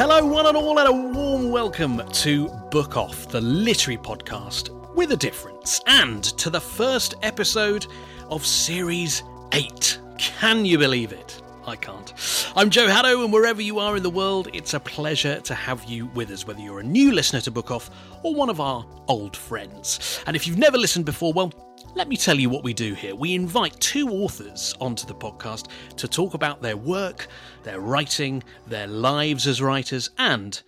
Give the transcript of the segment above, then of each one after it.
Hello, one and all, and a warm welcome to Book Off, the literary podcast with a difference, and to the first episode of Series 8. Can you believe it? I can't. I'm Joe Haddow, and wherever you are in the world, it's a pleasure to have you with us, whether you're a new listener to Book Off or one of our old friends. And if you've never listened before, well, let me tell you what we do here. We invite two authors onto the podcast to talk about their work, their writing, their lives as writers, and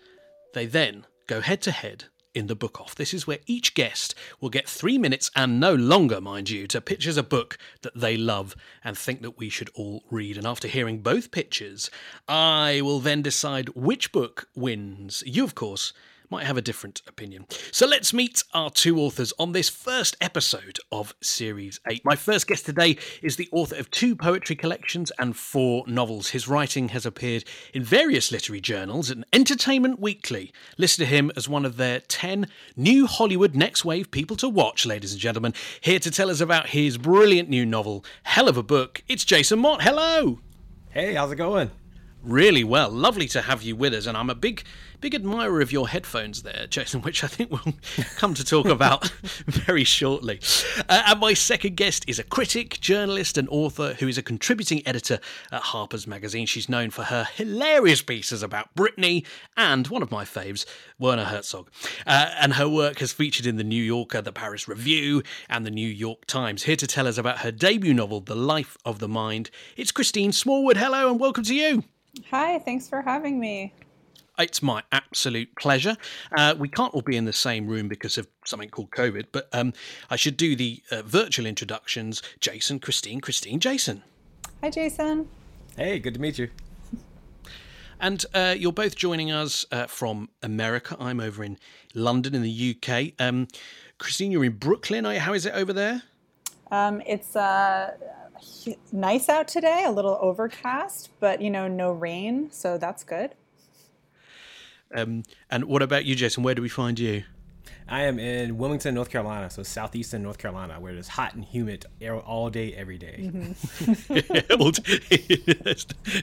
they then go head to head in the book off. This is where each guest will get three minutes and no longer, mind you, to pitch us a book that they love and think that we should all read. And after hearing both pitches, I will then decide which book wins. You, of course, might have a different opinion. So let's meet our two authors on this first episode of Series 8. My first guest today is the author of two poetry collections and four novels. His writing has appeared in various literary journals and Entertainment Weekly listed him as one of their 10 new Hollywood next wave people to watch, ladies and gentlemen. Here to tell us about his brilliant new novel, Hell of a Book, it's Jason Mott. Hello! Hey, how's it going? Really well. Lovely to have you with us. And I'm a big, big admirer of your headphones there, Jason, which I think we'll come to talk about very shortly. Uh, and my second guest is a critic, journalist, and author who is a contributing editor at Harper's Magazine. She's known for her hilarious pieces about Britney and one of my faves, Werner Herzog. Uh, and her work has featured in The New Yorker, The Paris Review, and The New York Times. Here to tell us about her debut novel, The Life of the Mind, it's Christine Smallwood. Hello, and welcome to you. Hi, thanks for having me. It's my absolute pleasure. Uh, we can't all be in the same room because of something called COVID, but um, I should do the uh, virtual introductions. Jason, Christine, Christine, Jason. Hi, Jason. Hey, good to meet you. And uh, you're both joining us uh, from America. I'm over in London in the UK. Um, Christine, you're in Brooklyn. How is it over there? Um, it's uh, nice out today, a little overcast, but you know, no rain, so that's good. Um, and what about you, Jason? Where do we find you? I am in Wilmington, North Carolina, so southeastern North Carolina, where it's hot and humid all day, every day. Mm-hmm.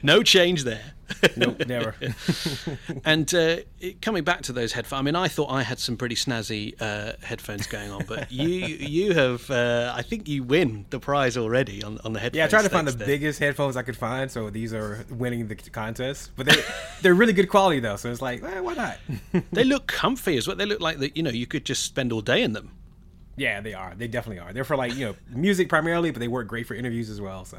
no change there. Nope, never. and uh, coming back to those headphones, I mean, I thought I had some pretty snazzy uh, headphones going on, but you you have, uh, I think you win the prize already on, on the headphones. Yeah, I tried to find the there. biggest headphones I could find, so these are winning the contest. But they they're really good quality though, so it's like, eh, why not? they look comfy as well. They look like that. You know, you could just spend all day in them. Yeah, they are. They definitely are. They're for like you know music primarily, but they work great for interviews as well. So.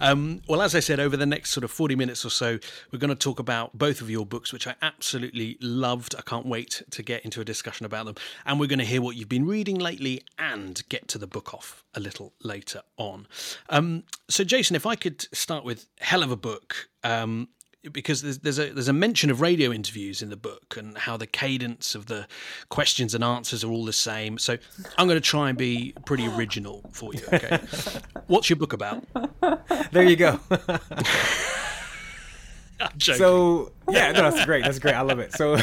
Um, well, as I said, over the next sort of 40 minutes or so, we're going to talk about both of your books, which I absolutely loved. I can't wait to get into a discussion about them. And we're going to hear what you've been reading lately and get to the book off a little later on. Um, so, Jason, if I could start with Hell of a Book. Um, because there's, there's a there's a mention of radio interviews in the book and how the cadence of the questions and answers are all the same. So I'm going to try and be pretty original for you. Okay, what's your book about? There you go. I'm. So yeah, no, that's great. That's great. I love it. So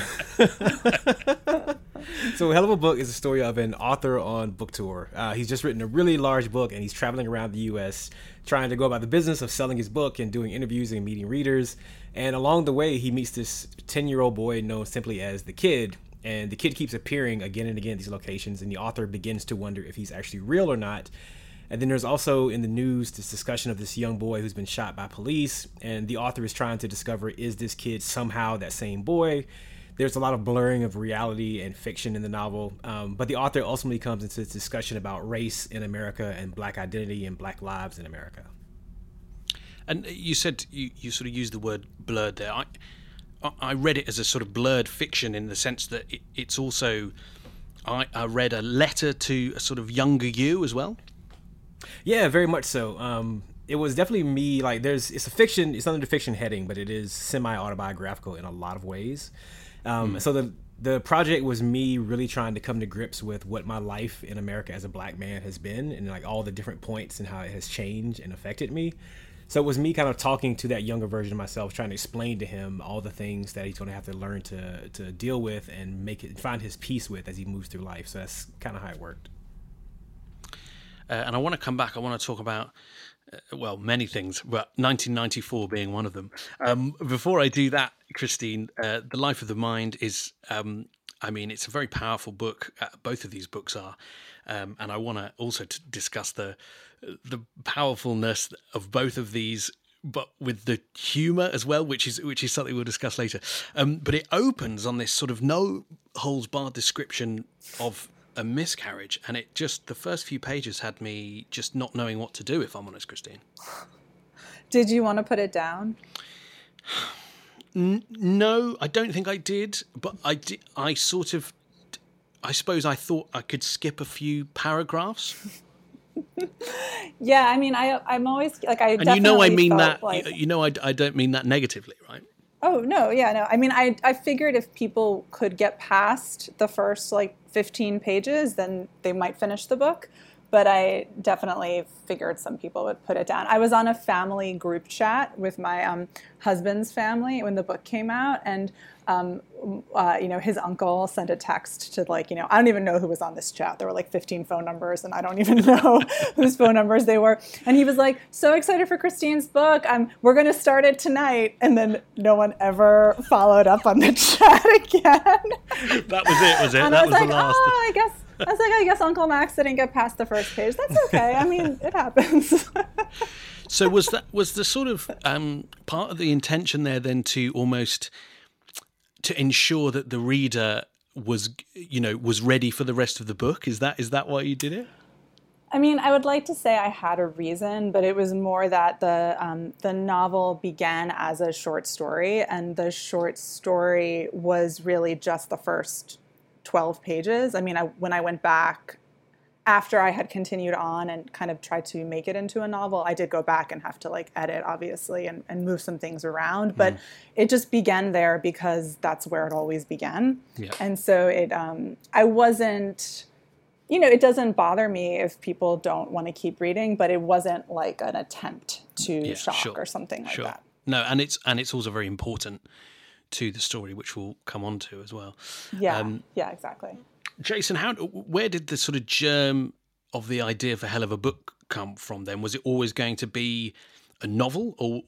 so hell of a book is a story of an author on book tour. Uh, he's just written a really large book and he's traveling around the us trying to go about the business of selling his book and doing interviews and meeting readers. And along the way he meets this 10 year old boy known simply as the kid. And the kid keeps appearing again and again at these locations and the author begins to wonder if he's actually real or not. And then there's also in the news this discussion of this young boy who's been shot by police and the author is trying to discover is this kid somehow that same boy there's a lot of blurring of reality and fiction in the novel. Um, but the author ultimately comes into this discussion about race in America and black identity and black lives in America. And you said you, you sort of used the word blurred there. I, I read it as a sort of blurred fiction in the sense that it, it's also. I, I read a letter to a sort of younger you as well. Yeah, very much so. Um, it was definitely me. Like, there's it's a fiction. It's under the fiction heading, but it is semi autobiographical in a lot of ways. Um, mm. So the the project was me really trying to come to grips with what my life in America as a black man has been, and like all the different points and how it has changed and affected me. So it was me kind of talking to that younger version of myself, trying to explain to him all the things that he's going to have to learn to to deal with and make it find his peace with as he moves through life. So that's kind of how it worked. Uh, and I want to come back. I want to talk about well, many things, but 1994 being one of them. Um, before I do that, Christine, uh, The Life of the Mind is, um, I mean, it's a very powerful book. Uh, both of these books are. Um, and I want to also to discuss the the powerfulness of both of these but with the humor as well, which is which is something we'll discuss later. Um, but it opens on this sort of no holds barred description of a miscarriage, and it just the first few pages had me just not knowing what to do. If I'm honest, Christine. Did you want to put it down? N- no, I don't think I did. But I did. I sort of. I suppose I thought I could skip a few paragraphs. yeah, I mean, I I'm always like I. And you know, I mean that. Like, you know, I, I don't mean that negatively, right? Oh no, yeah, no. I mean, I I figured if people could get past the first like 15 pages, then they might finish the book. But I definitely figured some people would put it down. I was on a family group chat with my um, husband's family when the book came out, and um, uh, you know, his uncle sent a text to like, you know, I don't even know who was on this chat. There were like 15 phone numbers, and I don't even know whose phone numbers they were. And he was like, "So excited for Christine's book! I'm we're going to start it tonight." And then no one ever followed up on the chat again. That was it. Was it? And that I was, was like, the last. "Oh, I guess." I was like, I guess Uncle Max didn't get past the first page. That's okay. I mean, it happens. so was that was the sort of um, part of the intention there then to almost to ensure that the reader was you know was ready for the rest of the book is that is that why you did it I mean, I would like to say I had a reason, but it was more that the um, the novel began as a short story, and the short story was really just the first twelve pages. I mean, I, when I went back after I had continued on and kind of tried to make it into a novel, I did go back and have to like edit, obviously, and, and move some things around. But mm. it just began there because that's where it always began. Yeah. And so it, um, I wasn't, you know, it doesn't bother me if people don't want to keep reading, but it wasn't like an attempt to yeah, shock sure. or something like sure. that. No, and it's and it's also very important to the story, which we'll come on to as well. Yeah, um, yeah, exactly. Jason, how where did the sort of germ of the idea for Hell of a Book come from? Then was it always going to be a novel, or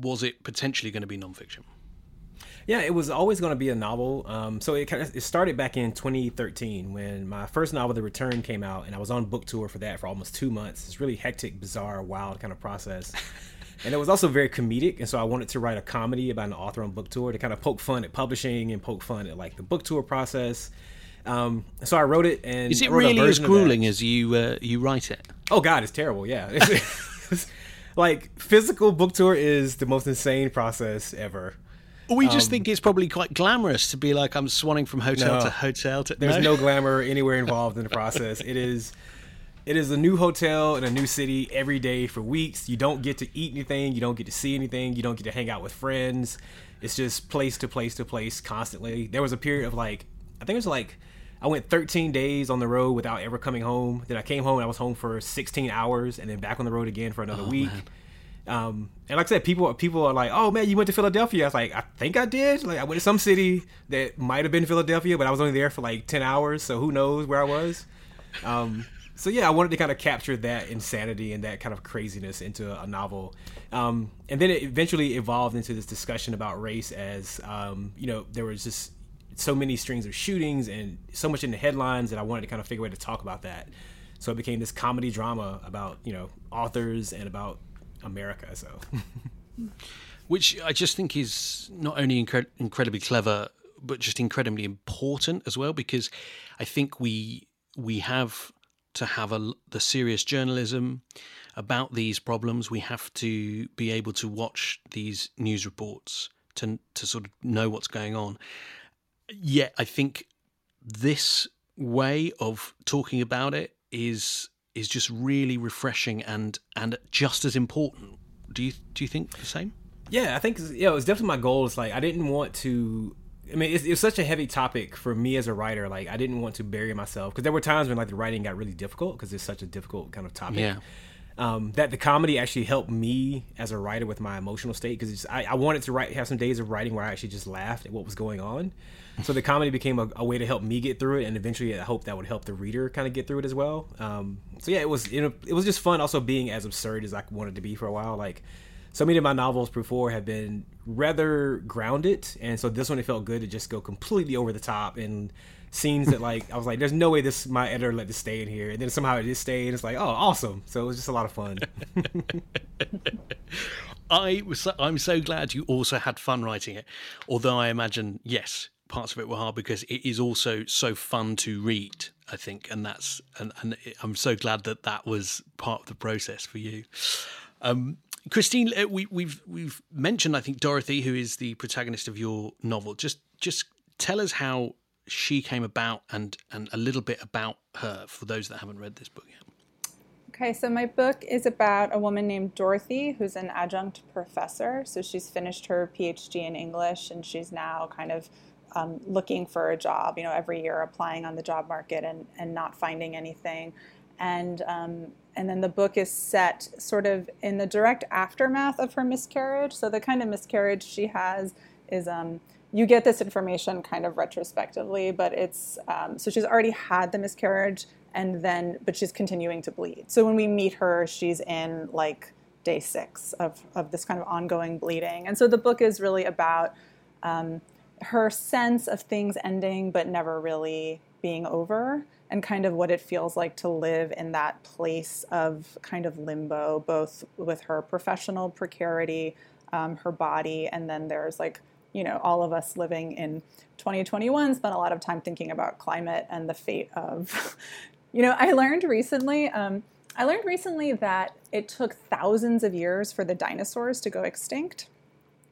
was it potentially going to be nonfiction? Yeah, it was always going to be a novel. Um, so it kind of, it started back in 2013 when my first novel, The Return, came out, and I was on book tour for that for almost two months. It's really hectic, bizarre, wild kind of process. And it was also very comedic, and so I wanted to write a comedy about an author on book tour to kind of poke fun at publishing and poke fun at like the book tour process um, so I wrote it, and is it really as grueling as you uh, you write it? Oh God, it's terrible. Yeah, it's, like physical book tour is the most insane process ever. We just um, think it's probably quite glamorous to be like I'm swanning from hotel no, to hotel. To, there's no? no glamour anywhere involved in the process. it is it is a new hotel in a new city every day for weeks. You don't get to eat anything. You don't get to see anything. You don't get to hang out with friends. It's just place to place to place constantly. There was a period of like, I think it was like I went 13 days on the road without ever coming home. Then I came home and I was home for 16 hours and then back on the road again for another oh, week. Um, and like I said, people people are like, "Oh man, you went to Philadelphia." I was like, "I think I did." Like I went to some city that might have been Philadelphia, but I was only there for like ten hours, so who knows where I was. Um, so yeah, I wanted to kind of capture that insanity and that kind of craziness into a novel, um, and then it eventually evolved into this discussion about race. As um, you know, there was just so many strings of shootings and so much in the headlines that I wanted to kind of figure a way to talk about that. So it became this comedy drama about you know authors and about America. So, which I just think is not only incre- incredibly clever, but just incredibly important as well, because I think we we have to have a, the serious journalism about these problems. We have to be able to watch these news reports to to sort of know what's going on. Yet, I think this way of talking about it is is just really refreshing and and just as important. Do you do you think the same? Yeah, I think yeah, it was definitely my goal. It's like I didn't want to. I mean, it's, it's such a heavy topic for me as a writer. Like I didn't want to bury myself because there were times when like the writing got really difficult because it's such a difficult kind of topic. Yeah. Um, that the comedy actually helped me as a writer with my emotional state because I, I wanted to write have some days of writing where I actually just laughed at what was going on so the comedy became a, a, way to help me get through it, and eventually I hope that would help the reader kind of get through it as well. Um, so yeah, it was it, it was just fun. Also being as absurd as I wanted to be for a while. Like so many of my novels before have been rather grounded, and so this one it felt good to just go completely over the top and scenes that like I was like, there's no way this my editor let this stay in here, and then somehow it just stayed. And it's like, oh, awesome! So it was just a lot of fun. I was I'm so glad you also had fun writing it. Although I imagine yes, parts of it were hard because it is also so fun to read. I think, and that's and, and I'm so glad that that was part of the process for you. Um, Christine, uh, we, we've we've mentioned I think Dorothy, who is the protagonist of your novel. Just just tell us how she came about and and a little bit about her for those that haven't read this book yet. Okay, so my book is about a woman named Dorothy who's an adjunct professor. So she's finished her PhD in English and she's now kind of um, looking for a job, you know, every year applying on the job market and, and not finding anything. And, um, and then the book is set sort of in the direct aftermath of her miscarriage. So the kind of miscarriage she has is um, you get this information kind of retrospectively, but it's um, so she's already had the miscarriage and then, but she's continuing to bleed. So when we meet her, she's in like day six of, of this kind of ongoing bleeding. And so the book is really about um, her sense of things ending but never really being over and kind of what it feels like to live in that place of kind of limbo both with her professional precarity um, her body and then there's like you know all of us living in 2021 spent a lot of time thinking about climate and the fate of you know i learned recently um, i learned recently that it took thousands of years for the dinosaurs to go extinct.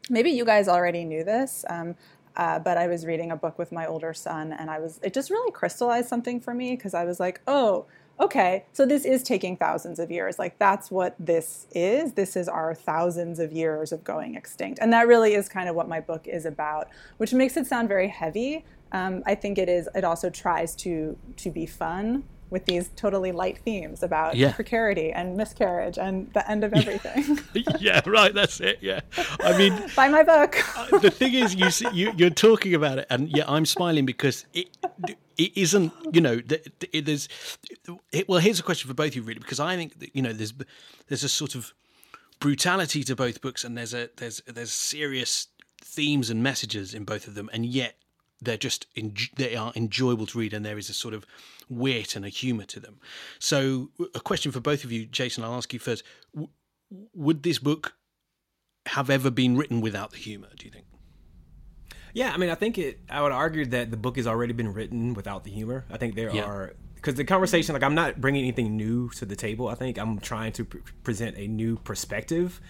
Maybe you guys already knew this um, uh, but I was reading a book with my older son, and I was it just really crystallized something for me because I was like, oh, okay, so this is taking thousands of years. Like that's what this is. This is our thousands of years of going extinct, and that really is kind of what my book is about, which makes it sound very heavy. Um, I think it is. It also tries to to be fun with these totally light themes about yeah. precarity and miscarriage and the end of everything. yeah, right. That's it. Yeah, I mean, buy my book. Uh, the thing is, you see, you you're talking about it, and yeah, I'm smiling because it it isn't. You know, there's. It, well, here's a question for both of you, really, because I think that, you know there's there's a sort of brutality to both books, and there's a there's there's serious themes and messages in both of them, and yet they're just they are enjoyable to read, and there is a sort of wit and a humour to them. So, a question for both of you, Jason. I'll ask you first: w- Would this book have ever been written without the humour? Do you think? Yeah, I mean, I think it. I would argue that the book has already been written without the humor. I think there yeah. are because the conversation, like, I'm not bringing anything new to the table. I think I'm trying to pre- present a new perspective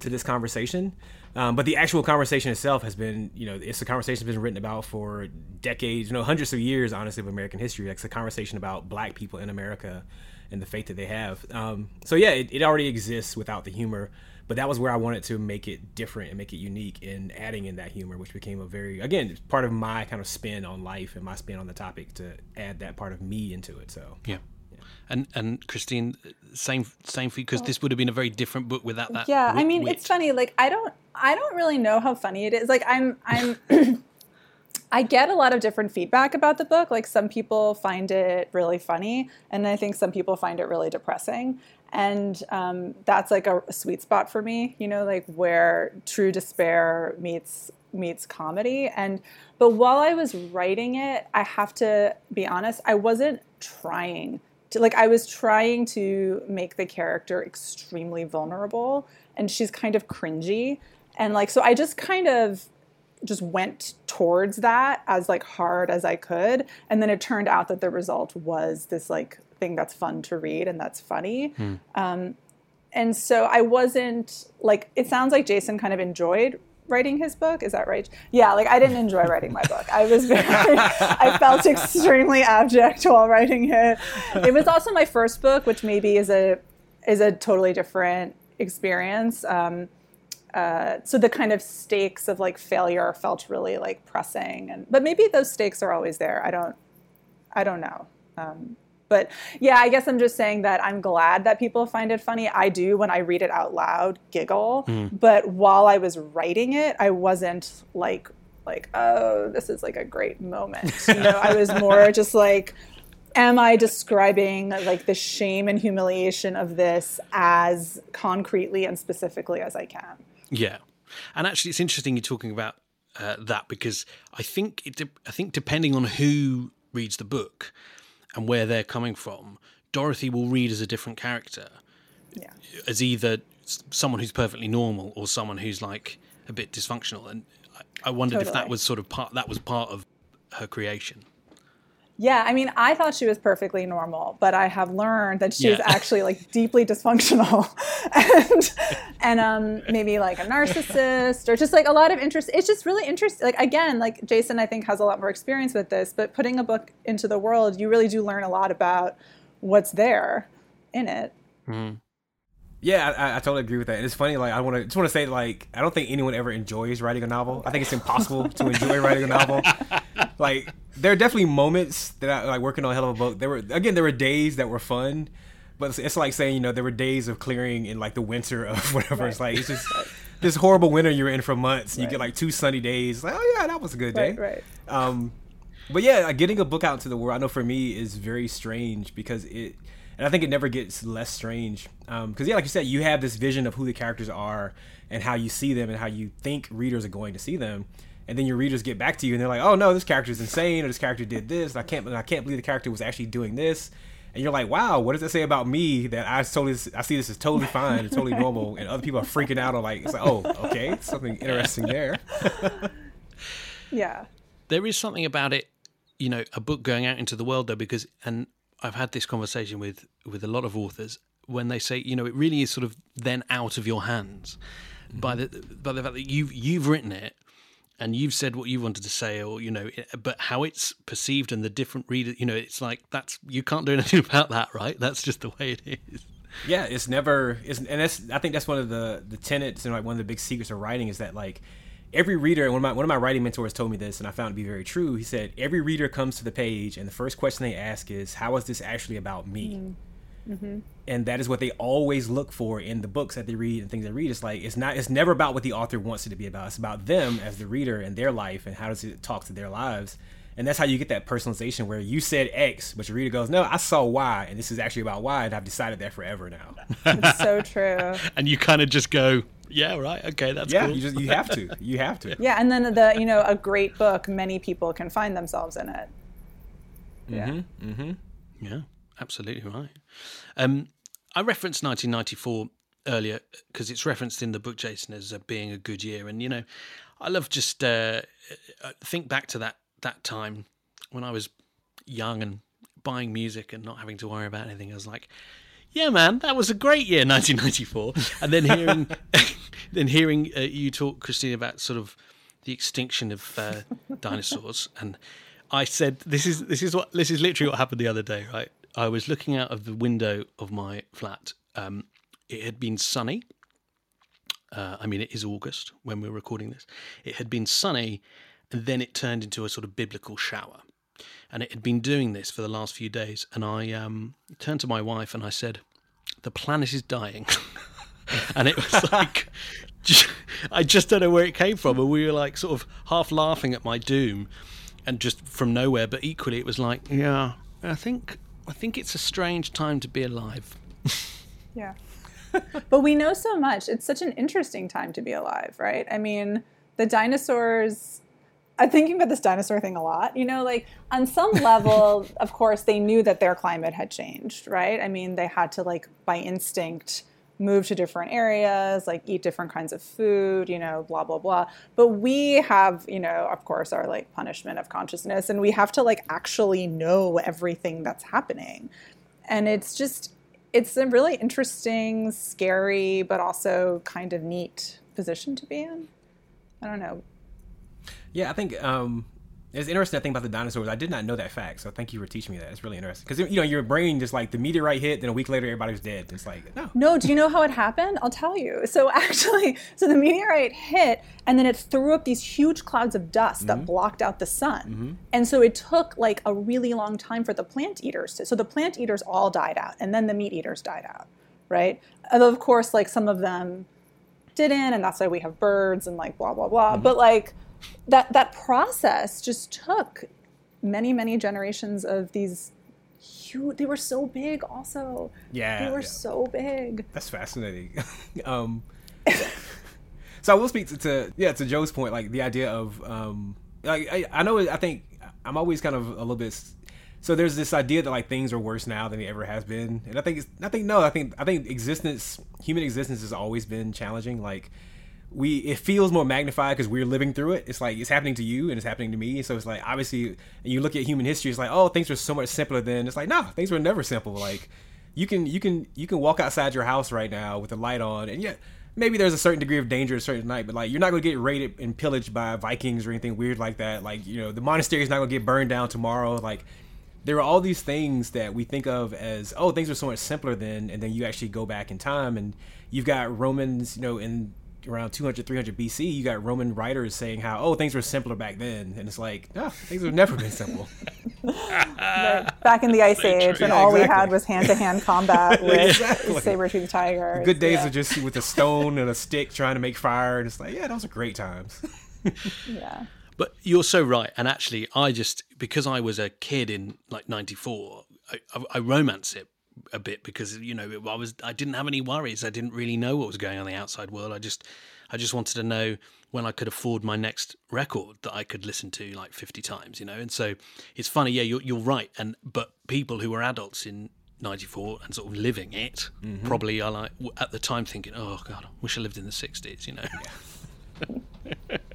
to this conversation. Um, but the actual conversation itself has been, you know, it's a conversation that's been written about for decades, you know, hundreds of years, honestly, of American history. It's a conversation about black people in America and the fate that they have. Um, so yeah, it, it, already exists without the humor, but that was where I wanted to make it different and make it unique in adding in that humor, which became a very, again, part of my kind of spin on life and my spin on the topic to add that part of me into it. So yeah. And and Christine, same same for you because this would have been a very different book without that. Yeah, I mean, wit. it's funny. Like, I don't, I don't really know how funny it is. Like, I'm, I'm, I get a lot of different feedback about the book. Like, some people find it really funny, and I think some people find it really depressing. And um, that's like a, a sweet spot for me, you know, like where true despair meets meets comedy. And but while I was writing it, I have to be honest, I wasn't trying like I was trying to make the character extremely vulnerable and she's kind of cringy. And like so I just kind of just went towards that as like hard as I could. And then it turned out that the result was this like thing that's fun to read and that's funny. Um, and so I wasn't like it sounds like Jason kind of enjoyed writing his book. Is that right? Yeah, like I didn't enjoy writing my book. I was very I felt extremely abject while writing it. It was also my first book, which maybe is a is a totally different experience. Um, uh, so the kind of stakes of like failure felt really like pressing, and but maybe those stakes are always there. I don't, I don't know. Um, but yeah, I guess I'm just saying that I'm glad that people find it funny. I do when I read it out loud, giggle. But while I was writing it, I wasn't like like oh, this is like a great moment. You know, I was more just like am I describing like the shame and humiliation of this as concretely and specifically as I can? Yeah, and actually, it's interesting you're talking about uh, that because I think it. de- I think depending on who reads the book and where they're coming from, Dorothy will read as a different character, Yeah. as either someone who's perfectly normal or someone who's like a bit dysfunctional. And I, I wondered if that was sort of part. That was part of her creation. Yeah, I mean, I thought she was perfectly normal, but I have learned that she's Yeah. actually like deeply dysfunctional, and and um, maybe like a narcissist or just like a lot of interest. It's just really interesting. Like again, like Jason, I think has a lot more experience with this, but putting a book into the world, you really do learn a lot about what's there in it. Yeah, I, I totally agree with that. And it's funny, like I want to just want to say, like I don't think anyone ever enjoys writing a novel. I think it's impossible to enjoy writing a novel. Like there are definitely moments that I like working on a hell of a book. There were again, there were days that were fun, but it's, it's like saying you know there were days of clearing in like the winter of whatever. It's like it's just this horrible winter you're in for months. You get like two sunny days. Like oh yeah, that was a good day. Right, right. Um, but yeah, like, getting a book out into the world, I know for me is very strange because it, and I think it never gets less strange. Because yeah, like you said, you have this vision of who the characters are and how you see them and how you think readers are going to see them, and then your readers get back to you and they're like, oh no, this character is insane, or this character did this, and I can't, I can't believe the character was actually doing this. And you're like, wow, what does that say about me that I totally, I see this as totally fine and totally normal, and other people are freaking out or like, it's like, oh, okay, something interesting there. Yeah. there is something about it, you know, a book going out into the world though, because and I've had this conversation with with a lot of authors when they say, you know, it really is sort of then out of your hands by the by the fact that you've you've written it and you've said what you wanted to say, or you know, but how it's perceived and the different reader, you know, it's like that's you can't do anything about that, right? That's just the way it is. Yeah, it's never it's and that's I think that's one of the the tenets and like one of the big secrets of writing is that like every reader and one of my one of my writing mentors told me this and I found it to be very true. He said every reader comes to the page and the first question they ask is how is this actually about me? Mm. Mm-hmm. And that is what they always look for in the books that they read and things they read. It's like it's not it's never about what the author wants it to be about. It's about them as the reader and their life and how does it talk to their lives. And that's how you get that personalization where you said X, but your reader goes, No, I saw Y, and this is actually about Y, and I've decided that forever now. It's so true. And you kind of just go, yeah, right, okay, that's yeah, cool. you just you have to. You have to. Yeah, and then the you know a great book, many people can find themselves in it. Mm-hmm, yeah. Mm-hmm. Yeah, absolutely right. Um, I referenced 1994 earlier because it's referenced in the book, Jason, as uh, being a good year. And, you know, I love just uh, uh, think back to that, that time when I was young and buying music and not having to worry about anything. I was like, yeah, man, that was a great year, 1994. And then hearing, then hearing uh, you talk, Christine, about sort of the extinction of uh, dinosaurs, and I said, "This is this is what this is literally what happened the other day." Right, I was looking out of the window of my flat. Um, it had been sunny. Uh, I mean, it is August when we're recording this. It had been sunny, and then it turned into a sort of biblical shower. and it had been doing this for the last few days. And I um, turned to my wife and I said, "The planet is dying," and it was like. I just don't know where it came from, and we were like sort of half laughing at my doom, and just from nowhere. But equally, it was like, yeah, I think I think it's a strange time to be alive. yeah. but we know so much. It's such an interesting time to be alive, right? I mean, the dinosaurs. I'm thinking about this dinosaur thing a lot. You know, like on some level, of course, they knew that their climate had changed, right? I mean, they had to, like, by instinct, move to different areas, like eat different kinds of food, you know, blah, blah, blah. But we have, you know, of course, our like punishment of consciousness, and we have to like actually know everything that's happening. And it's just, it's a really interesting, scary, but also kind of neat position to be in. I don't know. Yeah, I think um, it's interesting. I think about the dinosaurs. I did not know that fact, so thank you for teaching me that. It's really interesting because you know your brain just like the meteorite hit, then a week later everybody was dead. It's like no. No, do you know how it happened? I'll tell you. So actually, so the meteorite hit, and then it threw up these huge clouds of dust mm-hmm. that blocked out the sun, mm-hmm. and so it took like a really long time for the plant eaters to. So the plant eaters all died out, and then the meat eaters died out, right? And of course, like some of them didn't, and that's why we have birds and like blah blah blah. Mm-hmm. But like that that process just took many many generations of these huge they were so big also. Yeah they were yeah. so big. That's fascinating. Um so i will speak to, to, yeah to joe's point like the idea of um like I, I know i think i'm always kind of a little bit so there's this idea that like things are worse now than they ever has been. And i think it's i think no i think i think existence human existence has always been challenging. Like we it feels more magnified because we're living through it. It's like it's happening to you and it's happening to me. So it's like obviously you look at human history, it's like oh things were so much simpler then. It's like no, things were never simple. Like you can you can you can walk outside your house right now with the light on, and yet maybe there's a certain degree of danger a certain night, but like you're not gonna get raided and pillaged by Vikings or anything weird like that. Like you know the monastery is not gonna get burned down tomorrow. Like there are all these things that we think of as oh things were so much simpler then, and then you actually go back in time and you've got Romans you know in around 200 300 bc you got roman writers saying how oh things were simpler back then and it's like no things have never been simple back in the ice so age when yeah, all exactly. we had was hand-to-hand combat with exactly. saber-toothed tiger good days yeah. are just with a stone and a stick trying to make fire and it's like yeah those are great times yeah but you're so right and actually i just because i was a kid in like 94 I, I, I romance it a bit because you know I was I didn't have any worries. I didn't really know what was going on in the outside world. I just I just wanted to know when I could afford my next record that I could listen to like 50 times, you know. And so it's funny, yeah, you're you're right. And but people who were adults in 94 and sort of living it mm-hmm. probably are like at the time thinking, "Oh god, I wish I lived in the 60s," you know. Yeah.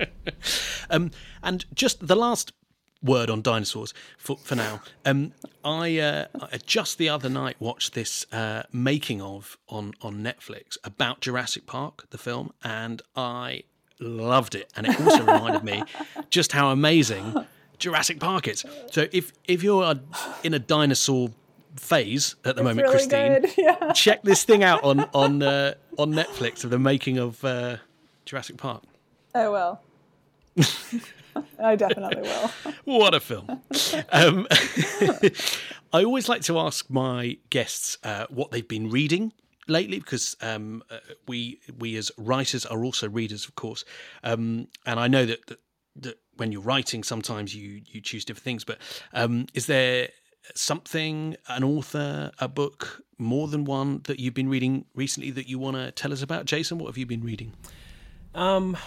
um, and just the last word on dinosaurs for, for now. Um, I, uh, just the other night watched this uh, making of on on Netflix about Jurassic Park, the film, and I loved it. And it also reminded me just how amazing Jurassic Park is. So if if you're in a dinosaur phase at the it's moment, really Christine, yeah. check this thing out on on uh, on Netflix of the making of uh, Jurassic Park. Oh will. I definitely will. what a film. Um, I always like to ask my guests uh, what they've been reading lately because um, uh, we we as writers are also readers, of course, um, and I know that, that, that when you're writing, sometimes you you choose different things. But um, is there something, an author, a book, more than one that you've been reading recently that you want to tell us about, Jason? What have you been reading? Um,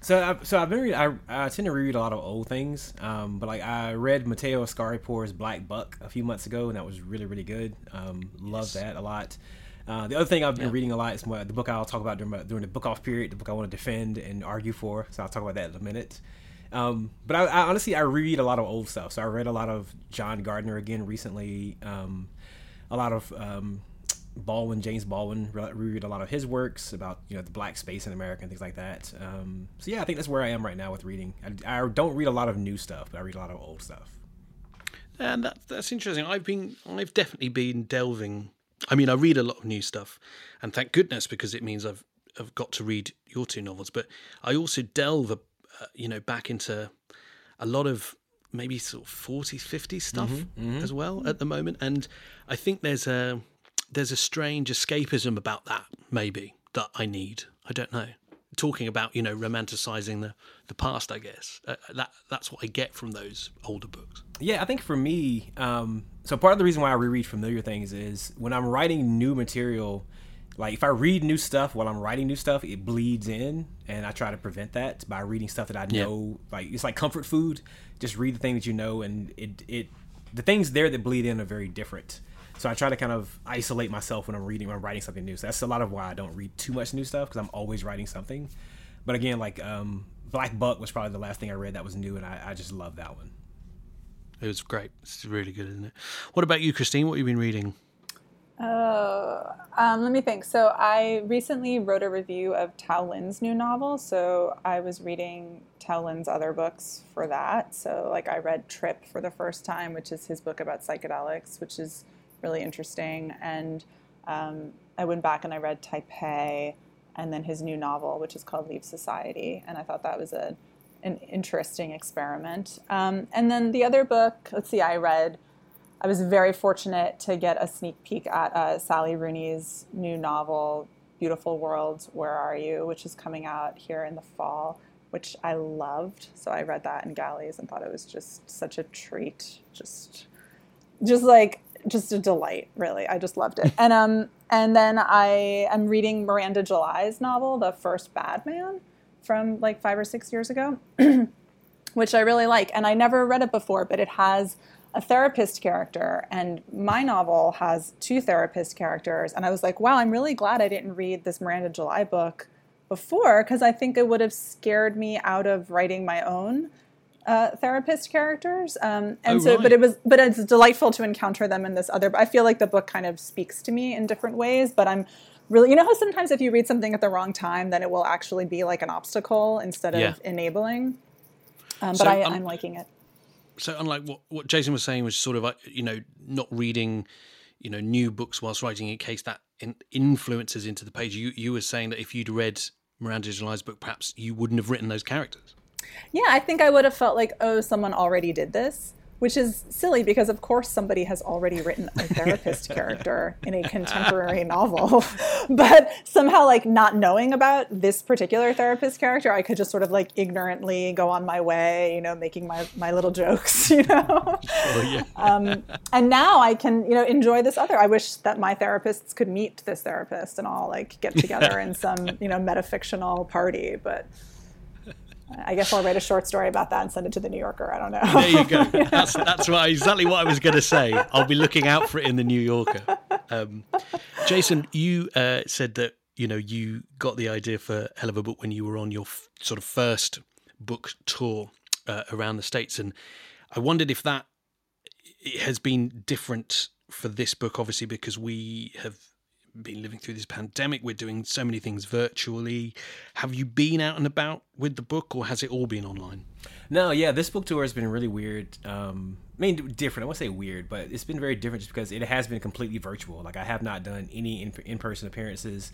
so, I, so I've been reading. I, I tend to reread a lot of old things, um, but like I read Mateo Askaripour's Black Buck a few months ago, and that was really, really good. Um, love yes. that a lot. Uh, the other thing I've been yeah. reading a lot is my, the book I'll talk about during, my, during the book off period, the book I want to defend and argue for. So I'll talk about that in a minute. Um, but I, I, honestly I read a lot of old stuff. So I read a lot of John Gardner again recently. Um, a lot of um, Baldwin, James Baldwin, read a lot of his works about you know the black space in America and things like that. Um, so yeah, I think that's where I am right now with reading. I, I, don't read a lot of new stuff, but I read a lot of old stuff. And that, that's interesting. I've been, I've definitely been delving. I mean, I read a lot of new stuff, and thank goodness because it means I've I've got to read your two novels. But I also delve, uh, you know, back into a lot of maybe sort of 40s, 50s stuff as well at the moment, and I think there's a there's a strange escapism about that maybe that I need. I don't know. Talking about you know romanticizing the the past, I guess uh, that that's what I get from those older books. Yeah, I think for me, um, so part of the reason why I reread familiar things is when I'm writing new material, like if I read new stuff while I'm writing new stuff, it bleeds in, and I try to prevent that by reading stuff that I Yeah. know. Like it's like comfort food. Just read the thing that you know, and it it the things there that bleed in are very different. So I try to kind of isolate myself when I'm reading when I'm writing something new. So that's a lot of why I don't read too much new stuff because I'm always writing something. But again, like um, Black Buck was probably the last thing I read that was new, and I, I just love that one. It was great. It's really good, isn't it? What about you, Christine? What have you been reading? Oh, um, let me think. So I recently wrote a review of Tao Lin's new novel. So I was reading Tao Lin's other books for that. So like I read Trip for the first time, which is his book about psychedelics, which is really interesting. And um, I went back and I read Taipei, and then his new novel, which is called Leave Society. And I thought that was a an interesting experiment. Um, and then the other book, let's see, I read. I was very fortunate to get a sneak peek at uh, Sally Rooney's new novel, Beautiful World, Where Are You, which is coming out here in the fall, which I loved. So I read that in galleys and thought it was just such a treat. Just, just like, just a delight, really. I just loved it. and um, and then I am reading Miranda July's novel, The First Bad Man, from like five or six years ago which I really like. And I never read it before, but it has a therapist character. And my novel has two therapist characters. And I was like, wow, I'm really glad I didn't read this Miranda July book before because I think it would have scared me out of writing my own uh, therapist characters. Um, and Oh, so, right. but it was, but it's delightful to encounter them in this other. I feel like the book kind of speaks to me in different ways, but I'm really, you know how sometimes if you read something at the wrong time, then it will actually be like an obstacle instead of Yeah. enabling. Um, but So, I, um, I'm liking it. so unlike what, what Jason was saying was sort of like, you know not reading you know new books whilst writing in case that in, influences into the page you you were saying that if you'd read Miranda July's book perhaps you wouldn't have written those characters Yeah, I think I would have felt like, oh, someone already did this, which is silly because, of course, somebody has already written a therapist character in a contemporary novel. but somehow, like, not knowing about this particular therapist character, I could just sort of like ignorantly go on my way, you know, making my, my little jokes, you know? um, and now I can, you know, enjoy this other. I wish that my therapists could meet this therapist and all like get together in some, you know, metafictional party, but. I guess I'll write a short story about that and send it to the New Yorker. I don't know. there you go that's that's what, exactly what I was going to say I'll be looking out for it in the New Yorker um, Jason you uh, said that you know you got the idea for Hell of a Book when you were on your f- sort of first book tour uh, around the states and I wondered if that it has been different for this book, obviously, because we have been living through this pandemic. We're doing so many things virtually. Have you been out and about with the book, or has it all been online? No, yeah, this book tour has been really weird. Um, I mean, different. I won't say weird, but it's been very different just because it has been completely virtual. Like I have not done any in- in-person appearances.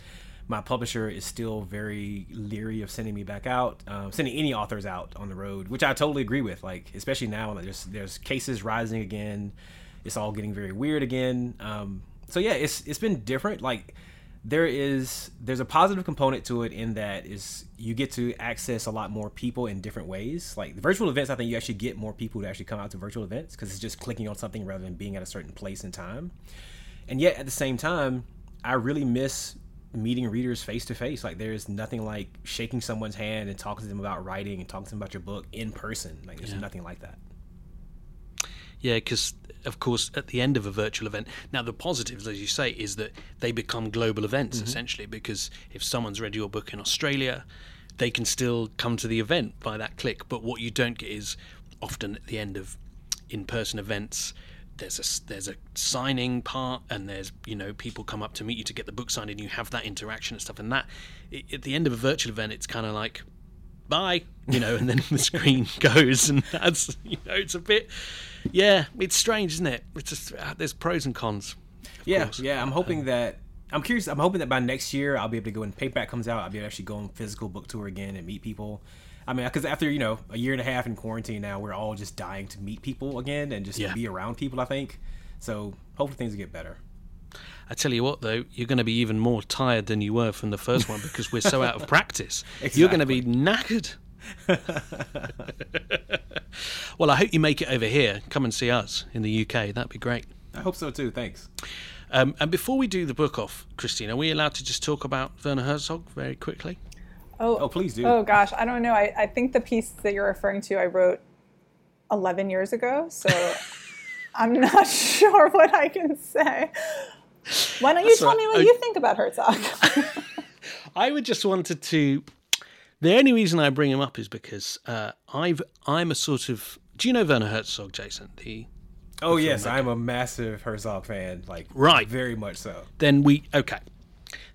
My publisher is still very leery of sending me back out, um, sending any authors out on the road, which I totally agree with. Like especially now, like, there's there's cases rising again. It's all getting very weird again. Um, so yeah, it's it's been different. Like there is there's a positive component to it in that is you get to access a lot more people in different ways. Like the virtual events i think you actually get more people to actually come out to virtual events because it's just clicking on something rather than being at a certain place and time. And yet at the same time i really miss meeting readers face to face like there's nothing like shaking someone's hand and talking to them about writing and talking to them about your book in person. Like there's nothing like that. Yeah, because of course, at the end of a virtual event, now the positives, as you say, is that they become global events mm-hmm. essentially. Because if someone's read your book in Australia, they can still come to the event by that click. But what you don't get is often at the end of in-person events. There's a there's a signing part, and there's you know people come up to meet you to get the book signed, and you have that interaction and stuff. And that i at the end of a virtual event, it's kind of like bye, you know, and then the screen goes, and that's you know, it's a bit, yeah, it's strange, isn't it? It's just uh, there's pros and cons. yeah course. yeah i'm hoping that i'm curious i'm hoping that by next year i'll be able to go when paperback comes out i'll be able to actually go on physical book tour again and meet people I mean, because after you know a year and a half in quarantine now, we're all just dying to meet people again and just Yeah. be around people. I think so. Hopefully things will get better. I tell you what, though, you're going to be even more tired than you were from the first one because we're so out of practice. You're going to be knackered. well, I hope you make it over here. Come and see us in the UK. That'd be great. I hope so too. Thanks. Um, and before we do the book off, Christine, are we allowed to just talk about Werner Herzog very quickly? Oh, Oh, please do. Oh gosh, I don't know. I, I think the piece that you're referring to, I wrote 11 years ago, so I'm not sure what I can say. Why don't you That's tell all me what Oh. you think about Herzog? I would just wanted to. The only reason I bring him up is because uh, I've I'm a sort of. Do you know Werner Herzog, Jason? The Oh yes, I'm a massive Herzog fan. Like Right. very much so. then we okay.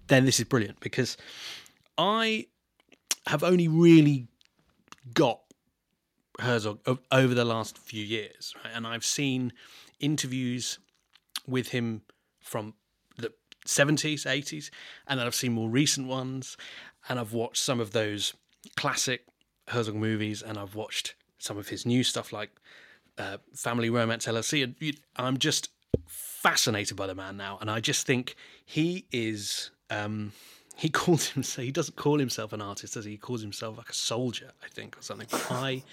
Then this is brilliant because I have only really got Herzog over the last few years, right? and I've seen interviews with him from the 70s, 80s, and then I've seen more recent ones, and I've watched some of those classic Herzog movies, and I've watched some of his new stuff like uh, Family Romance LLC, and I'm just fascinated by the man now, and I just think he is. Um, he calls himself. He doesn't call himself an artist, does he? He calls himself like a soldier, I think, or something. I,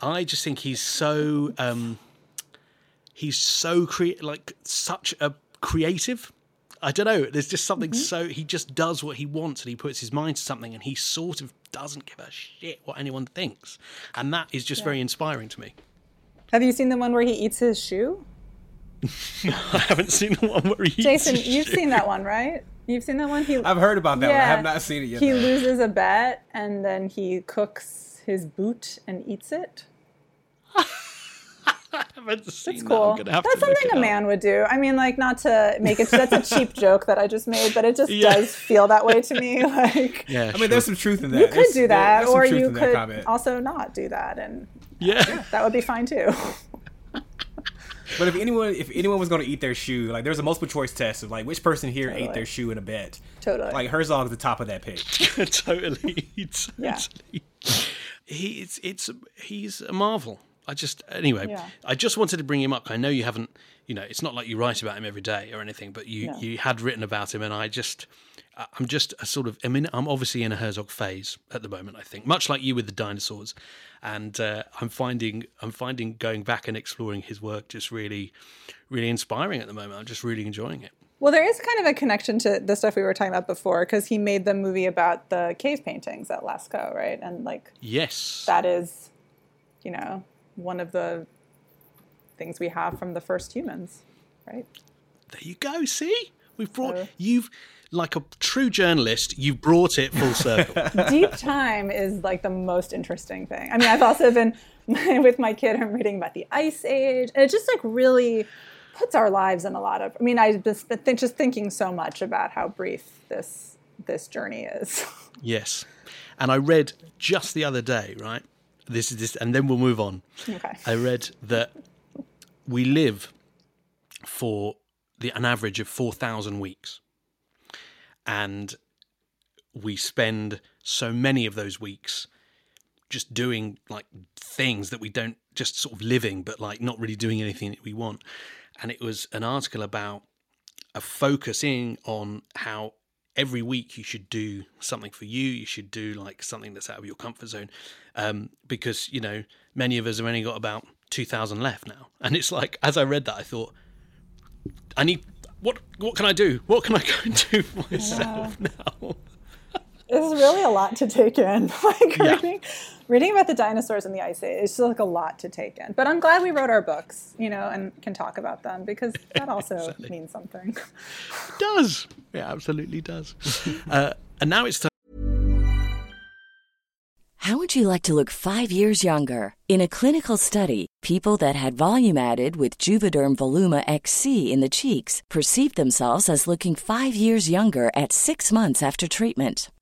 I just think he's so. Um, he's so cre- like such a creative. I don't know. There's just something mm-hmm. so he just does what he wants and he puts his mind to something and he sort of doesn't give a shit what anyone thinks, and that is just very inspiring to me. Have you seen the one where he eats his shoe? no, I haven't seen the one where he. Jason, eats his you've shit. seen that one, right? You've seen that one? He, I've heard about that one. I have not seen it yet. He though. loses a bet and then he cooks his boot and eats it. I haven't seen It's that. cool. I'm have That's to something a up. man would do. I mean, like, not to make it. That's a cheap joke that I just made, but it just Yeah. does feel that way to me. Like, Yeah, I mean, there's some truth in that. you could There's- do that, there's or you could also not do that, and yeah. that would be fine too. But if anyone, if anyone was going to eat their shoe, like there's a multiple choice test of like which person here ate their shoe in a bet. Totally. Like Herzog's the top of that pick. totally, totally. Yeah. He, it's, it's, he's a marvel. I just, anyway, Yeah. I just wanted to bring him up. I know you haven't, you know, it's not like you write about him every day or anything, but you, No. you had written about him, and I just, I- I'm just a sort of, I mean, I'm obviously in a Herzog phase at the moment. I think, much like you with the dinosaurs, and uh, I'm finding, I'm finding going back and exploring his work just really, really inspiring at the moment. I'm just really enjoying it. Well, there is kind of a connection to the stuff we were talking about before, because he made the movie about the cave paintings at Lascaux, right? And like Yes, that is, you know, one of the things we have from the first humans, right? There you go. See, we've brought So- you've like a true journalist. You've brought it full circle. deep time is like the most interesting thing. I mean, I've also been with my kid. I'm reading about the Ice Age, and it just like really puts our lives in a lot of. I mean, I've just been think, just thinking so much about how brief this this journey is. yes, and I read just the other day. Right, this is this, and then we'll move on. okay. I read that we live for the, an average of four thousand weeks, and we spend so many of those weeks just doing like things that we don't just sort of living, but like not really doing anything that we want. And it was an article about a focusing on how every week you should do something for you. You should do like something that's out of your comfort zone, um, because you know many of us have only got about two thousand left now. And it's like, as I read that, I thought, I need what? What can I do? What can I go and do for myself now? It's really a lot to take in. like Yeah. reading, reading about the dinosaurs and the ice age, it's just like a lot to take in. But I'm glad we wrote our books, you know, and can talk about them because that also means something. does. It absolutely does. uh, and now it's time. How would you like to look five years younger? In a clinical study, people that had volume added with Juvederm Voluma XC in the cheeks perceived themselves as looking five years younger at six months after treatment.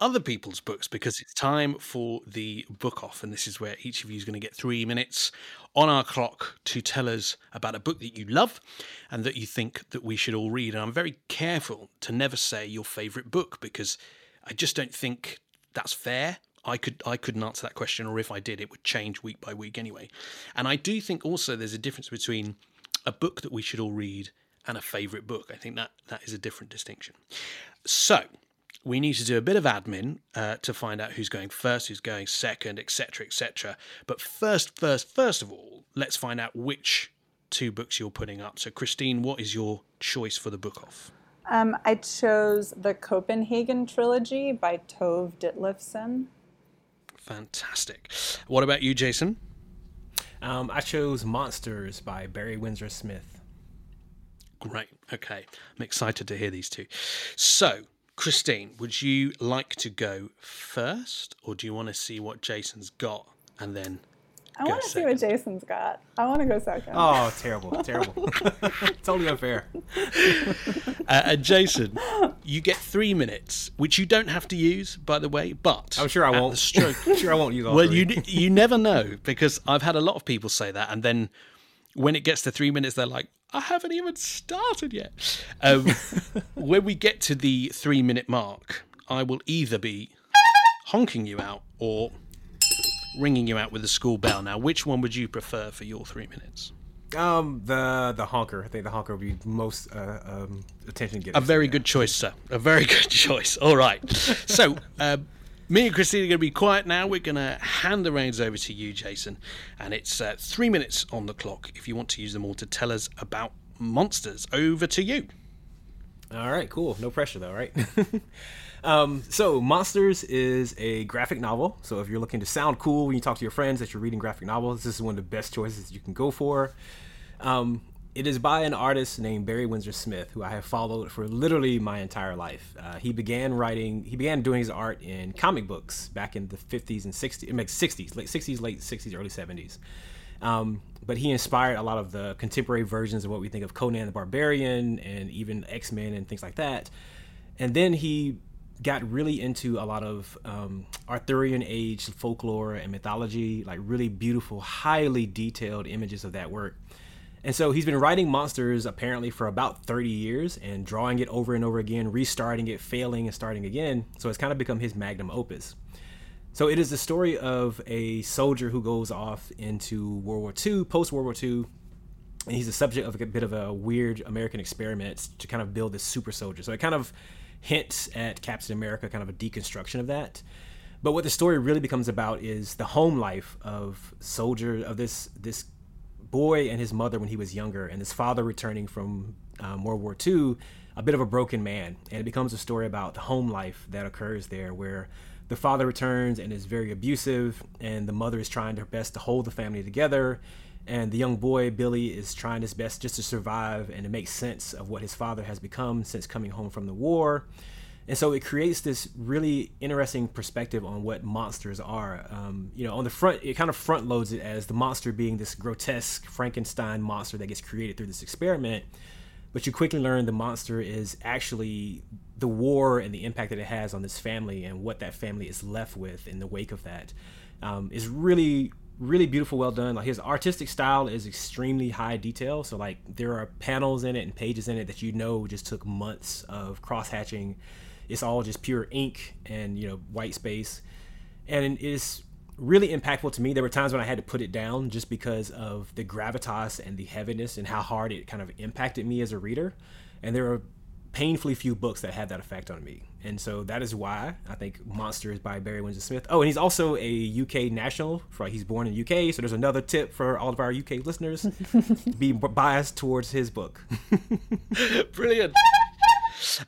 other people's books because it's time for the book off and this is where each of you is going to get 3 minutes on our clock to tell us about a book that you love and that you think that we should all read and I'm very careful to never say your favorite book because I just don't think that's fair I could I couldn't answer that question or if I did it would change week by week anyway and I do think also there's a difference between a book that we should all read and a favorite book. I think that that is a different distinction. So we need to do a bit of admin uh, to find out who's going first, who's going second, etc., etc. But first, first, first of all, let's find out which two books you're putting up. So, Christine, what is your choice for the book off? Um, I chose the Copenhagen trilogy by Tove Ditlevsen. Fantastic. What about you, Jason? Um, I chose Monsters by Barry Windsor Smith. Great. Okay. I'm excited to hear these two. So, Christine, would you like to go first, or do you want to see what Jason's got and then? I want to see what? Jason's got. I want to go second. Oh, terrible, terrible. totally unfair. Uh, and Jason, you get three minutes, which you don't have to use, by the way. But I'm sure I won't. stroke, I'm sure I won't use all well, three. you you never know because I've had a lot of people say that, and then when it gets to three minutes, they're like, "I haven't even started yet." Um, when we get to the three minute mark, I will either be honking you out or ringing you out with a school bell. Now, which one would you prefer for your three minutes? Um, the the honker. I think the honker would be most uh, um, attention getting. A very good choice, sir. A very good choice. All right. So, uh, me and Christine are going to be quiet now. We're going to hand the reins over to you, Jason. And it's uh, three minutes on the clock if you want to use them all to tell us about monsters. Over to you. All right, cool. No pressure though, right? um, so, Monsters is a graphic novel. So, if you're looking to sound cool when you talk to your friends that you're reading graphic novels, this is one of the best choices you can go for. Um, it is by an artist named Barry Windsor Smith, who I have followed for literally my entire life. Uh, he began writing, he began doing his art in comic books back in the 50s and 60s, like 60s, late 60s, late 60s, early 70s. Um, but he inspired a lot of the contemporary versions of what we think of Conan the Barbarian and even X Men and things like that. And then he got really into a lot of um, Arthurian age folklore and mythology, like really beautiful, highly detailed images of that work. And so he's been writing monsters apparently for about 30 years and drawing it over and over again, restarting it, failing, and starting again. So it's kind of become his magnum opus. So it is the story of a soldier who goes off into World War II, post World War II, and he's the subject of a bit of a weird American experiment to kind of build this super soldier. So it kind of hints at Captain America, kind of a deconstruction of that. But what the story really becomes about is the home life of soldier of this this boy and his mother when he was younger, and his father returning from um, World War II, a bit of a broken man, and it becomes a story about the home life that occurs there, where the father returns and is very abusive, and the mother is trying her best to hold the family together. And the young boy, Billy, is trying his best just to survive and to make sense of what his father has become since coming home from the war. And so it creates this really interesting perspective on what monsters are. Um, you know, on the front, it kind of front loads it as the monster being this grotesque Frankenstein monster that gets created through this experiment. But you quickly learn the monster is actually the war and the impact that it has on this family and what that family is left with in the wake of that um, is really really beautiful well done like his artistic style is extremely high detail so like there are panels in it and pages in it that you know just took months of cross hatching it's all just pure ink and you know white space and it is really impactful to me there were times when i had to put it down just because of the gravitas and the heaviness and how hard it kind of impacted me as a reader and there are painfully few books that had that effect on me. And so that is why I think Monsters by Barry Windsor Smith. Oh, and he's also a UK national. For, he's born in UK, so there's another tip for all of our UK listeners: be biased towards his book. Brilliant.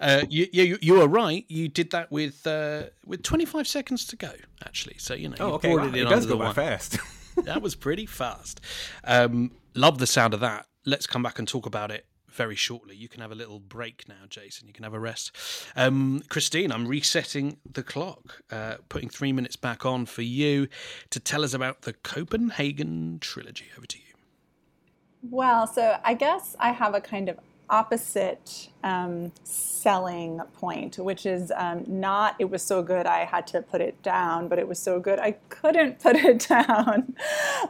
Uh, you, you you are right. You did that with uh, with 25 seconds to go, actually. So you know, oh, you okay. Wow. it, it does go by fast. that was pretty fast. Um, love the sound of that. Let's come back and talk about it very shortly. You can have a little break now, Jason. You can have a rest. Um, Christine, I'm resetting the clock, uh, putting three minutes back on for you to tell us about the Copenhagen trilogy. Over to you. Well, so I guess I have a kind of opposite um, selling point, which is um, not it was so good I had to put it down, but it was so good I couldn't put it down.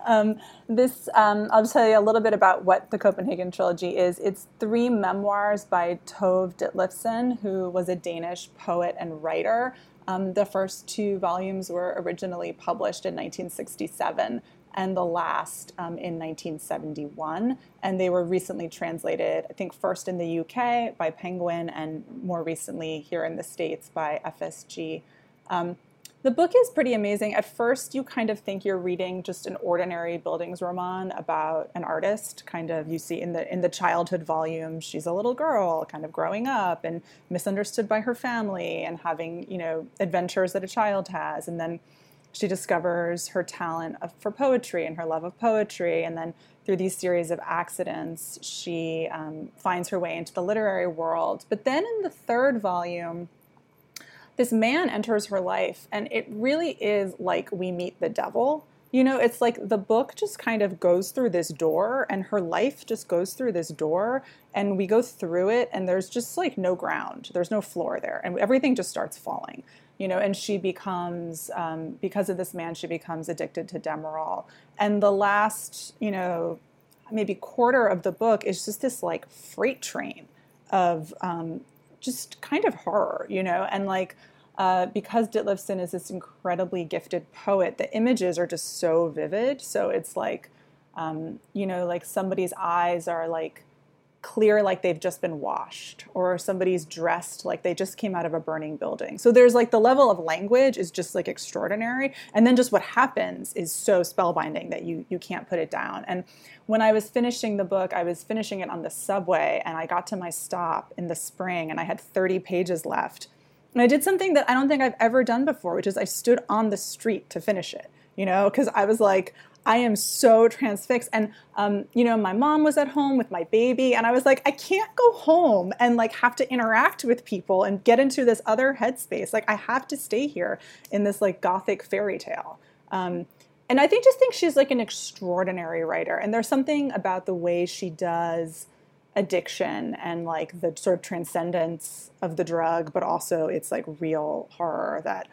um, this um, I'll tell you a little bit about what the Copenhagen trilogy is. It's three memoirs by Tove Ditlevsen, who was a Danish poet and writer. Um, the first two volumes were originally published in 1967 and the last um, in 1971. And they were recently translated, I think, first in the UK by Penguin and more recently here in the States by FSG. Um, the book is pretty amazing. At first, you kind of think you're reading just an ordinary buildings Bildungsroman about an artist. Kind of, you see in the in the childhood volume, she's a little girl, kind of growing up and misunderstood by her family, and having you know adventures that a child has, and then she discovers her talent of, for poetry and her love of poetry. And then through these series of accidents, she um, finds her way into the literary world. But then in the third volume, this man enters her life, and it really is like we meet the devil. You know, it's like the book just kind of goes through this door, and her life just goes through this door, and we go through it, and there's just like no ground, there's no floor there, and everything just starts falling you know, and she becomes, um, because of this man, she becomes addicted to Demerol. And the last, you know, maybe quarter of the book is just this like freight train of um, just kind of horror, you know, and like uh, because Ditlevsen is this incredibly gifted poet, the images are just so vivid. So it's like, um, you know, like somebody's eyes are like clear like they've just been washed or somebody's dressed like they just came out of a burning building. So there's like the level of language is just like extraordinary and then just what happens is so spellbinding that you you can't put it down. And when I was finishing the book, I was finishing it on the subway and I got to my stop in the spring and I had 30 pages left. And I did something that I don't think I've ever done before, which is I stood on the street to finish it you know, because I was like, I am so transfixed. And, um, you know, my mom was at home with my baby, and I was like, I can't go home and like have to interact with people and get into this other headspace. Like, I have to stay here in this like gothic fairy tale. Um, and I think just think she's like an extraordinary writer. And there's something about the way she does addiction and like the sort of transcendence of the drug, but also it's like real horror that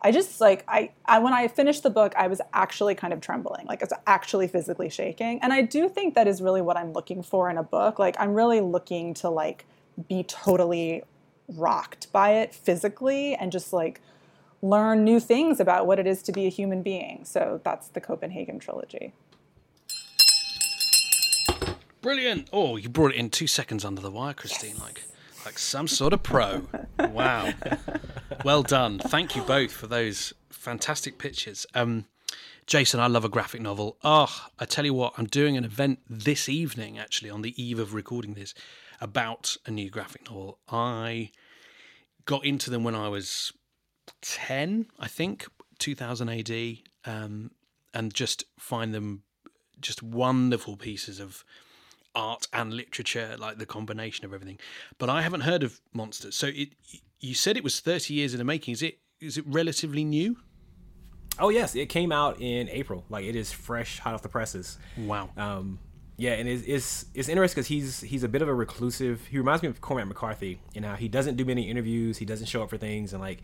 I just like I, I when I finished the book, I was actually kind of trembling, like it's actually physically shaking. And I do think that is really what I'm looking for in a book. Like I'm really looking to like be totally rocked by it physically and just like learn new things about what it is to be a human being. So that's the Copenhagen trilogy. Brilliant. Oh, you brought it in two seconds under the wire, Christine. Yes. Like like some sort of pro. wow. Well done. Thank you both for those fantastic pictures. Um, Jason, I love a graphic novel. Oh, I tell you what, I'm doing an event this evening, actually, on the eve of recording this, about a new graphic novel. I got into them when I was 10, I think, 2000 AD, um, and just find them just wonderful pieces of art and literature, like the combination of everything. But I haven't heard of Monsters. So it, you said it was 30 years in the making. Is it is it relatively new? Oh yes, it came out in April. Like it is fresh, hot off the presses. Wow. Um, yeah, and it's it's, it's interesting because he's he's a bit of a reclusive. He reminds me of Cormac McCarthy in how he doesn't do many interviews. He doesn't show up for things, and like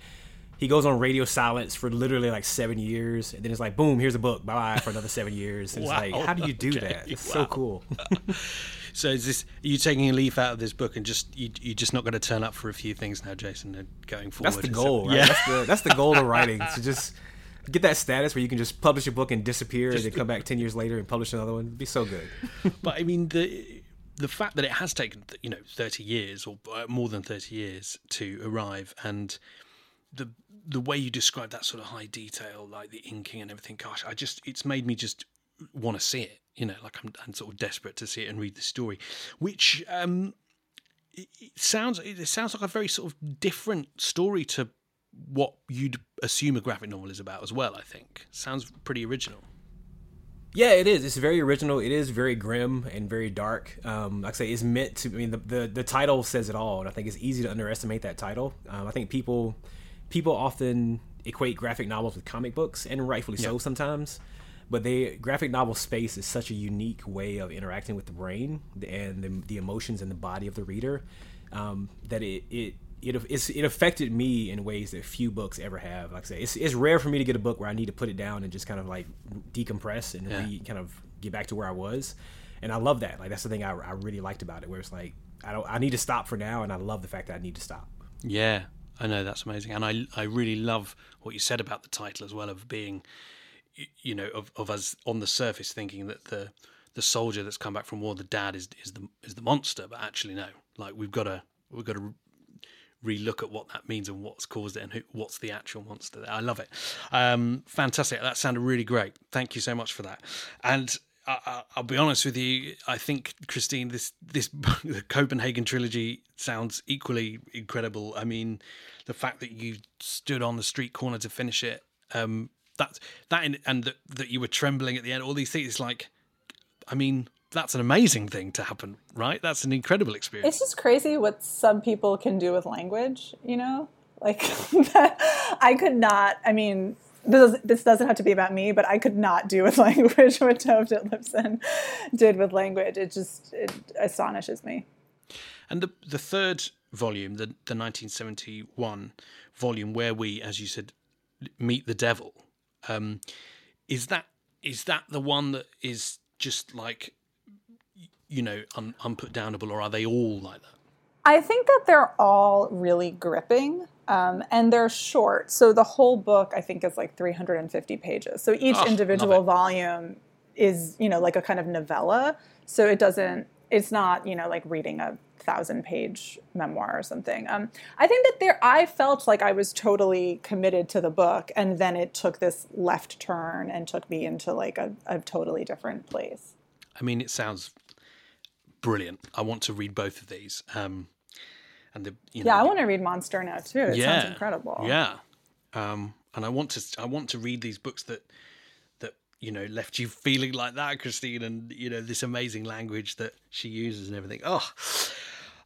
he goes on radio silence for literally like seven years, and then it's like boom, here's a book, bye bye for another seven years. And Wow. It's like how do you do Okay, that? It's wow. so cool. So is this are you taking a leaf out of this book and just you, you're just not going to turn up for a few things now, Jason, going forward? That's the goal, right? Yeah. That's the that's the goal of writing to just get that status where you can just publish a book and disappear, and then come back ten years later and publish another one. It'd be so good. but I mean the the fact that it has taken you know 30 years or uh, more than 30 years to arrive and the the way you describe that sort of high detail like the inking and everything gosh I just it's made me just want to see it you know like I'm, I'm sort of desperate to see it and read the story which um it, it sounds it sounds like a very sort of different story to what you'd assume a graphic novel is about as well I think sounds pretty original Yeah, it is. It's very original. It is very grim and very dark. Um, like I say, it's meant to. I mean, the, the the title says it all, and I think it's easy to underestimate that title. Um, I think people people often equate graphic novels with comic books, and rightfully so sometimes. But they graphic novel space is such a unique way of interacting with the brain and the, the emotions and the body of the reader um, that it it it it's, it affected me in ways that few books ever have. Like I say, it's, it's rare for me to get a book where I need to put it down and just kind of like decompress and re, kind of get back to where I was. And I love that. Like that's the thing I, I really liked about it, where it's like I don't I need to stop for now, and I love the fact that I need to stop. Yeah, I know that's amazing, and I I really love what you said about the title as well of being, you know, of, of us on the surface thinking that the the soldier that's come back from war, the dad is is the is the monster, but actually no, like we've got to we've got to relook at what that means and what's caused it and who, what's the actual monster. there. I love it. Um, fantastic. That sounded really great. Thank you so much for that. And I, I, I'll be honest with you. I think Christine, this this the Copenhagen trilogy sounds equally incredible. I mean, the fact that you stood on the street corner to finish it, um, that that in, and that, that you were trembling at the end. All these things, it's like, I mean, that's an amazing thing to happen, right? That's an incredible experience. It's just crazy what some people can do with language, you know? Like, I could not, I mean, this, this doesn't have to be about me, but I could not do with language what Tove Ditlevsen did with language. It just it astonishes me. And the the third volume, the the 1971 volume, where we, as you said, meet the devil, um, is that is that the one that is just like, you know, un, unputdownable, or are they all like that? I think that they're all really gripping. Um, and they're short. So the whole book, I think, is like 350 pages. So each Oh, individual volume is, you know, like a kind of novella. So it doesn't, it's not, you know, like reading a thousand page memoir or something. Um, I think that there, I felt like I was totally committed to the book. And then it took this left turn and took me into like a, a totally different place. I mean, it sounds brilliant. I want to read both of these. Um, and the you know, Yeah, I want to read Monster now too. It yeah, sounds incredible. Yeah, um, and I want to I want to read these books that that you know left you feeling like that, Christine, and you know this amazing language that she uses and everything. Oh,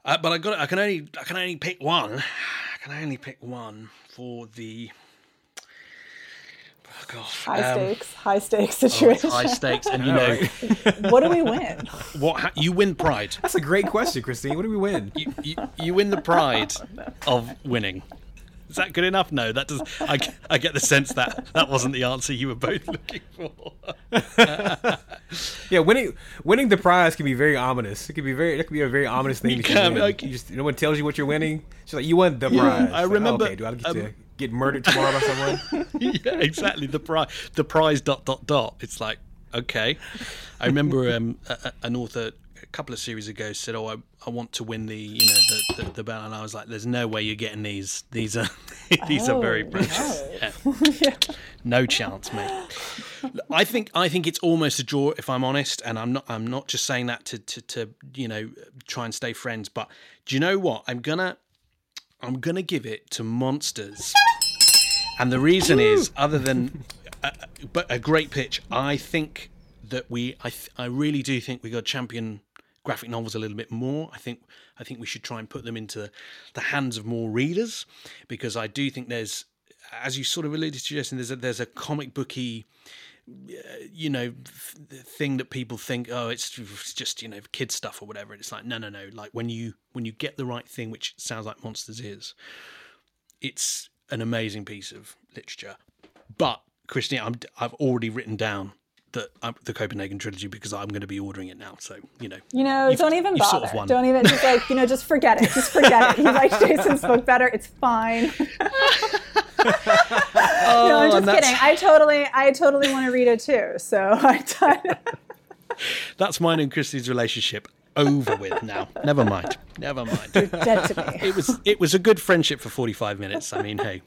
uh, but I got I can only I can only pick one. I can only pick one for the. Oh, God. High um, stakes, high stakes oh, situation. high stakes, and you know what do we win? what ha- you win pride. That's a great question, Christine. What do we win? you, you, you win the pride of winning. Is that good enough? No, that does. I, I get the sense that that wasn't the answer you were both looking for. Yeah, winning winning the prize can be very ominous. It could be very that could be a very ominous thing. You to can, like- you just no one tells you what you're winning. She's like, you won the prize. I like, remember, okay, do I get to um, get murdered tomorrow by someone? yeah, exactly. The prize, the prize. Dot dot dot. It's like okay. I remember um, a, a- an author a couple of series ago said, "Oh, I, I want to win the you know the, the the bell," and I was like, "There's no way you're getting these. These are these are very Oh, precious. Yeah. No chance, mate." I think I think it's almost a draw if I'm honest, and I'm not I'm not just saying that to to, to you know try and stay friends, but do you know what? I'm gonna I'm gonna give it to Monsters, and the reason is other than uh, but a great pitch. I think that we, I, th- I really do think we got champion graphic novels a little bit more. I think, I think we should try and put them into the hands of more readers because I do think there's, as you sort of alluded to, Jason, there's a, there's a comic booky you know thing that people think oh it's just you know kid stuff or whatever it's like no no no like when you when you get the right thing which sounds like monsters is it's an amazing piece of literature but christine I'm, i've already written down the uh, the copenhagen trilogy because i'm going to be ordering it now so you know you know don't even bother sort of don't even just like you know just forget it just forget it you like jason's book better it's fine oh, no, I'm just kidding. I totally, I totally want to read it too. So I. that's mine and Christy's relationship over with now. Never mind. Never mind. You're dead to me. It was it was a good friendship for 45 minutes. I mean, hey.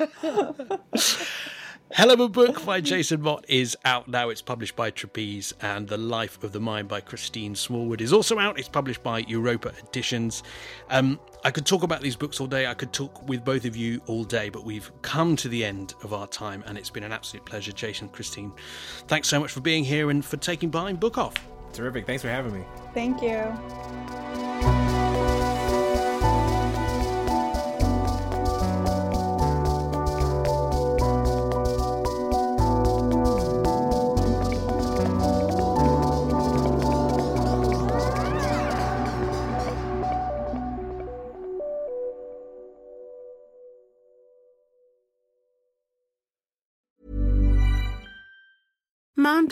Hell of a Book by Jason Mott is out now. It's published by Trapeze, and The Life of the Mind by Christine Smallwood is also out. It's published by Europa Editions. Um, I could talk about these books all day. I could talk with both of you all day, but we've come to the end of our time, and it's been an absolute pleasure. Jason, Christine, thanks so much for being here and for taking Behind Book Off. Terrific. Thanks for having me. Thank you.